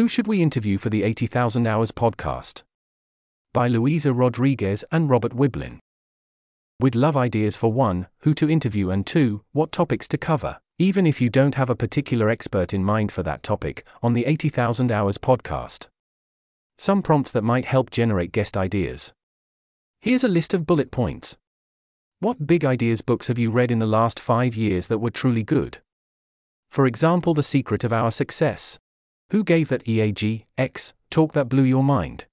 Who should we interview for the 80,000 Hours podcast? By Luisa Rodriguez and Robert Wiblin. We'd love ideas for one, who to interview, and two, what topics to cover, even if you don't have a particular expert in mind for that topic, on the 80,000 Hours podcast. Some prompts that might help generate guest ideas. Here's a list of bullet points. What big ideas books have you read in the last five years that were truly good? For example, The Secret of Our Success. Who gave that EAG X talk that blew your mind?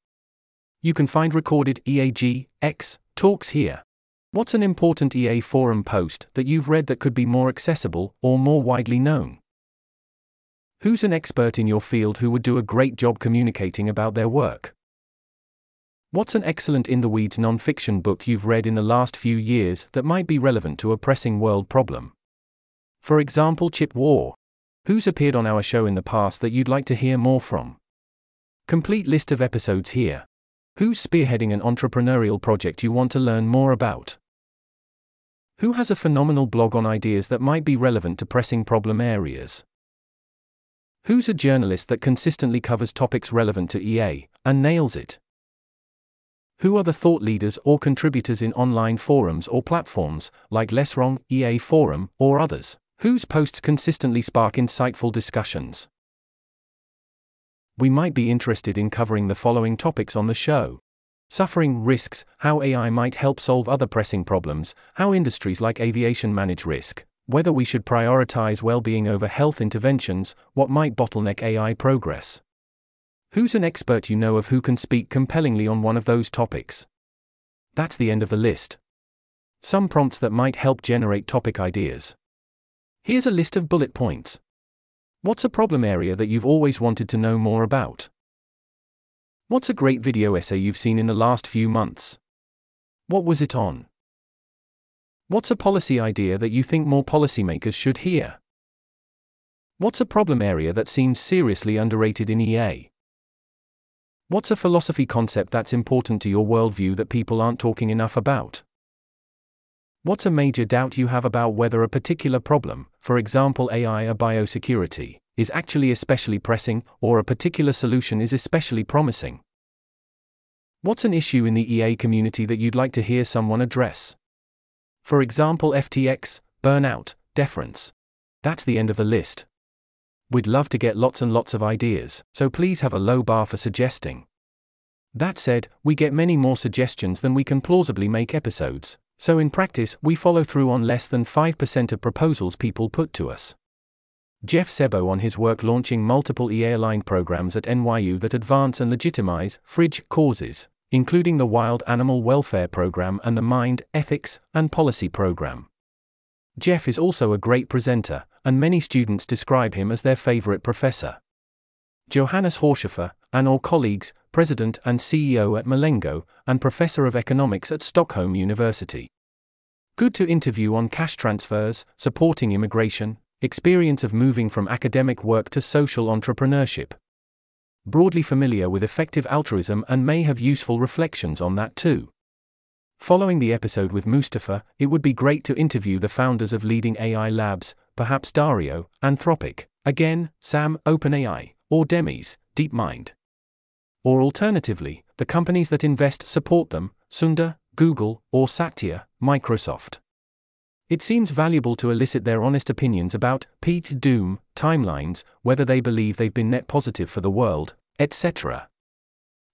You can find recorded EAG X talks here. What's an important EA forum post that you've read that could be more accessible or more widely known? Who's an expert in your field who would do a great job communicating about their work? What's an excellent in the weeds non-fiction book you've read in the last few years that might be relevant to a pressing world problem? For example, Chip War, Who's appeared on our show in the past that you'd like to hear more from? Complete list of episodes here. Who's spearheading an entrepreneurial project you want to learn more about? Who has a phenomenal blog on ideas that might be relevant to pressing problem areas? Who's a journalist that consistently covers topics relevant to EA and nails it? Who are the thought leaders or contributors in online forums or platforms like Less Wrong, EA Forum, or others? Whose posts consistently spark insightful discussions? We might be interested in covering the following topics on the show suffering risks, how AI might help solve other pressing problems, how industries like aviation manage risk, whether we should prioritize well being over health interventions, what might bottleneck AI progress. Who's an expert you know of who can speak compellingly on one of those topics? That's the end of the list. Some prompts that might help generate topic ideas. Here's a list of bullet points. What's a problem area that you've always wanted to know more about? What's a great video essay you've seen in the last few months? What was it on? What's a policy idea that you think more policymakers should hear? What's a problem area that seems seriously underrated in EA? What's a philosophy concept that's important to your worldview that people aren't talking enough about? What's a major doubt you have about whether a particular problem, for example AI or biosecurity, is actually especially pressing, or a particular solution is especially promising? What's an issue in the EA community that you'd like to hear someone address? For example, FTX, burnout, deference. That's the end of the list. We'd love to get lots and lots of ideas, so please have a low bar for suggesting. That said, we get many more suggestions than we can plausibly make episodes, so in practice, we follow through on less than 5% of proposals people put to us. Jeff Sebo on his work launching multiple EA aligned programs at NYU that advance and legitimize fridge causes, including the Wild Animal Welfare Program and the Mind, Ethics, and Policy Program. Jeff is also a great presenter, and many students describe him as their favorite professor. Johannes Haushofer, all colleagues, President and CEO at Malengo, and Professor of Economics at Stockholm University. Good to interview on cash transfers, supporting immigration, experience of moving from academic work to social entrepreneurship. Broadly familiar with effective altruism and may have useful reflections on that too. Following the episode with Mustafa, it would be great to interview the founders of leading AI labs, perhaps Dario, Anthropic, again, Sam, OpenAI, or Demis, DeepMind. Or alternatively, the companies that invest support them, Sundar, Google, or Satya, Microsoft. It seems valuable to elicit their honest opinions about peak doom, timelines, whether they believe they've been net positive for the world, etc.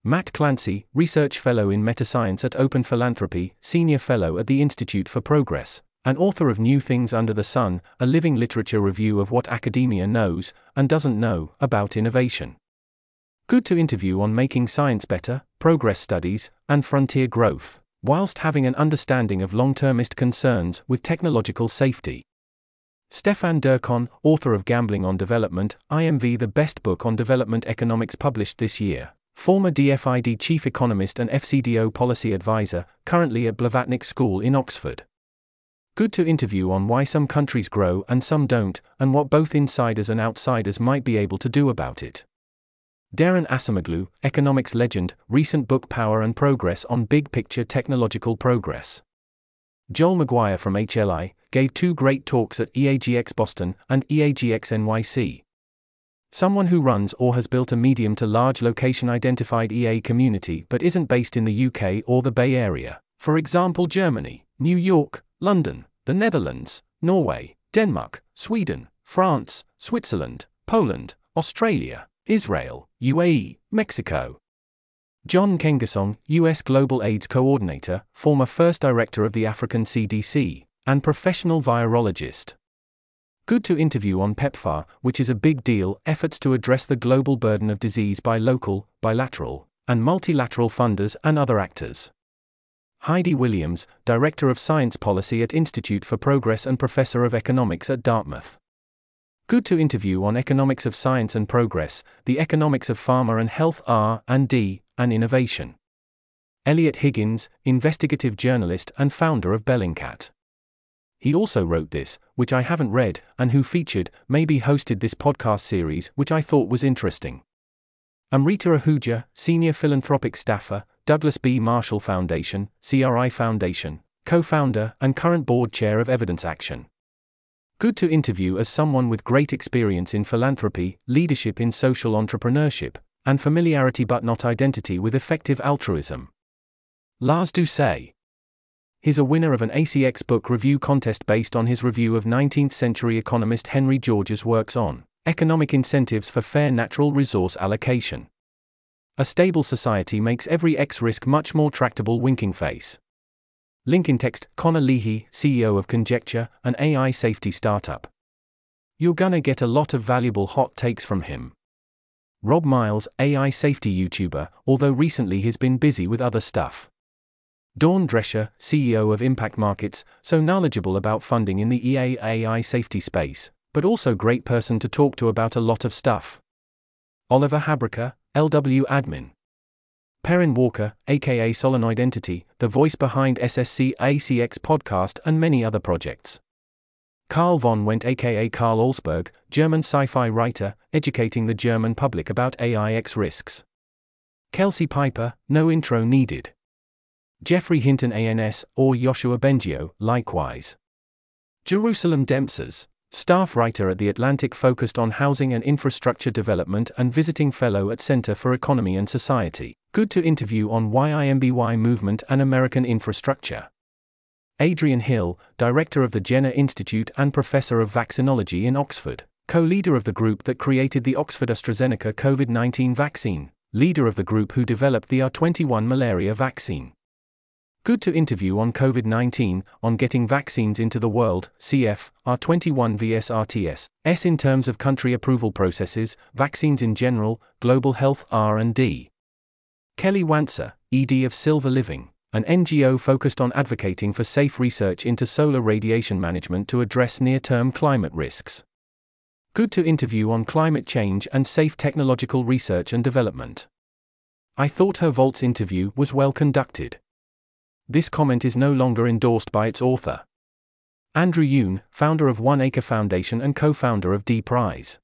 Matt Clancy, Research Fellow in Metascience at Open Philanthropy, Senior Fellow at the Institute for Progress, and author of New Things Under the Sun, a living literature review of what academia knows and doesn't know about innovation. Good to interview on making science better, progress studies, and frontier growth, whilst having an understanding of long termist concerns with technological safety. Stefan Dercon, author of Gambling on Development, IMV, the best book on development economics published this year, former DFID chief economist and FCDO policy advisor, currently at Blavatnik School in Oxford. Good to interview on why some countries grow and some don't, and what both insiders and outsiders might be able to do about it. Daron Acemoglu, economics legend, recent book Power and Progress on Big Picture Technological Progress. Joel McGuire from HLI gave two great talks at EAGX Boston and EAGX NYC. Someone who runs or has built a medium to large location identified EA community but isn't based in the UK or the Bay Area, for example, Germany, New York, London, the Netherlands, Norway, Denmark, Sweden, France, Switzerland, Poland, Australia, Israel, UAE, Mexico. John Nkengasong, U.S. Global AIDS Coordinator, former first director of the African CDC, and professional virologist. Good to interview on PEPFAR, which is a big deal, efforts to address the global burden of disease by local, bilateral, and multilateral funders and other actors. Heidi Williams, Director of Science Policy at Institute for Progress and Professor of Economics at Dartmouth. Good to interview on economics of science and progress, the economics of pharma and health R and D, and innovation. Eliot Higgins, investigative journalist and founder of Bellingcat. He also wrote this, which I haven't read, and who featured, maybe hosted this podcast series, which I thought was interesting. Amrita Ahuja, Senior Philanthropic Staffer, Douglas B. Marshall Foundation, CRI Foundation, co founder and current board chair of Evidence Action. Good to interview as someone with great experience in philanthropy, leadership in social entrepreneurship, and familiarity but not identity with effective altruism. Lars Doucet. He's a winner of an ACX book review contest based on his review of 19th century economist Henry George's works on economic incentives for fair natural resource allocation. A stable society makes every X risk much more tractable winking face. Link in text Connor Leahy, CEO of Conjecture, an AI safety startup. You're gonna get a lot of valuable hot takes from him. Rob Miles, AI safety YouTuber, although recently he's been busy with other stuff. Dawn Drescher, CEO of Impact Markets, so knowledgeable about funding in the EA AI safety space, but also great person to talk to about a lot of stuff. Oliver Habryka, LW admin. Perrin Walker, aka Solenoid Entity, the voice behind SSC ACX podcast and many other projects. Karl von Wendt aka Karl Olsberg, German sci-fi writer, educating the German public about AIX risks. Kelsey Piper, no intro needed. Geoffrey Hinton ANS, or Yoshua Bengio, likewise. Jerusalem Demsas, staff writer at The Atlantic focused on housing and infrastructure development and visiting fellow at Center for Economy and Society. Good to interview on YIMBY movement and American infrastructure. Adrian Hill, director of the Jenner Institute and professor of vaccinology in Oxford, co leader of the group that created the Oxford AstraZeneca COVID 19 vaccine, leader of the group who developed the R21 malaria vaccine. Good to interview on COVID 19, on getting vaccines into the world, CF, R21 vs RTS, S in terms of country approval processes, vaccines in general, global health R&D. Kelly Wanser, ED of SilverLining, an NGO focused on advocating for safe research into solar radiation management to address near-term climate risks. Good to interview on climate change and safe technological research and development. I thought her Volts interview was well conducted. This comment is no longer endorsed by its author. Andrew Youn, founder of One Acre Foundation and co founder of D Prize.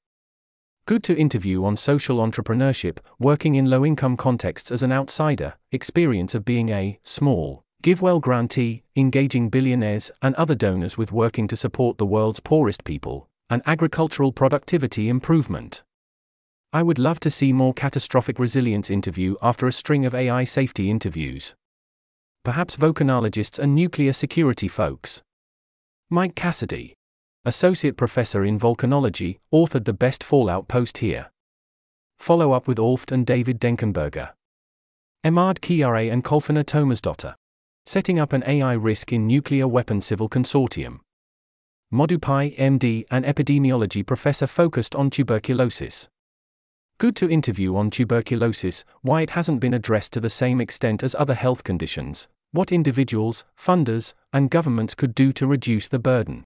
Good to interview on social entrepreneurship, working in low income contexts as an outsider, experience of being a small, GiveWell grantee, engaging billionaires and other donors with working to support the world's poorest people, and agricultural productivity improvement. I would love to see more catastrophic resilience interview after a string of AI safety interviews perhaps volcanologists and nuclear security folks. Mike Cassidy, Associate Professor in Volcanology, authored the best Fallout post here. Follow up with ALLFED and David Denkenberger. Emad Kiare and Kolfina Thomasdotter. Setting up an AI risk in nuclear weapon civil consortium. Modupai, MD, an epidemiology professor focused on tuberculosis. Good to interview on tuberculosis, why it hasn't been addressed to the same extent as other health conditions, what individuals, funders, and governments could do to reduce the burden,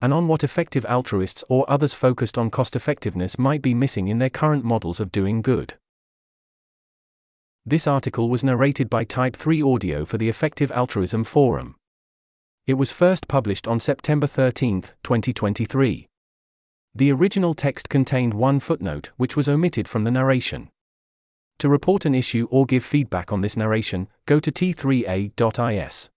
and on what effective altruists or others focused on cost effectiveness might be missing in their current models of doing good. This article was narrated by Type 3 Audio for the Effective Altruism Forum. It was first published on September 13, 2023. The original text contained one footnote which was omitted from the narration. To report an issue or give feedback on this narration, go to t3a.is.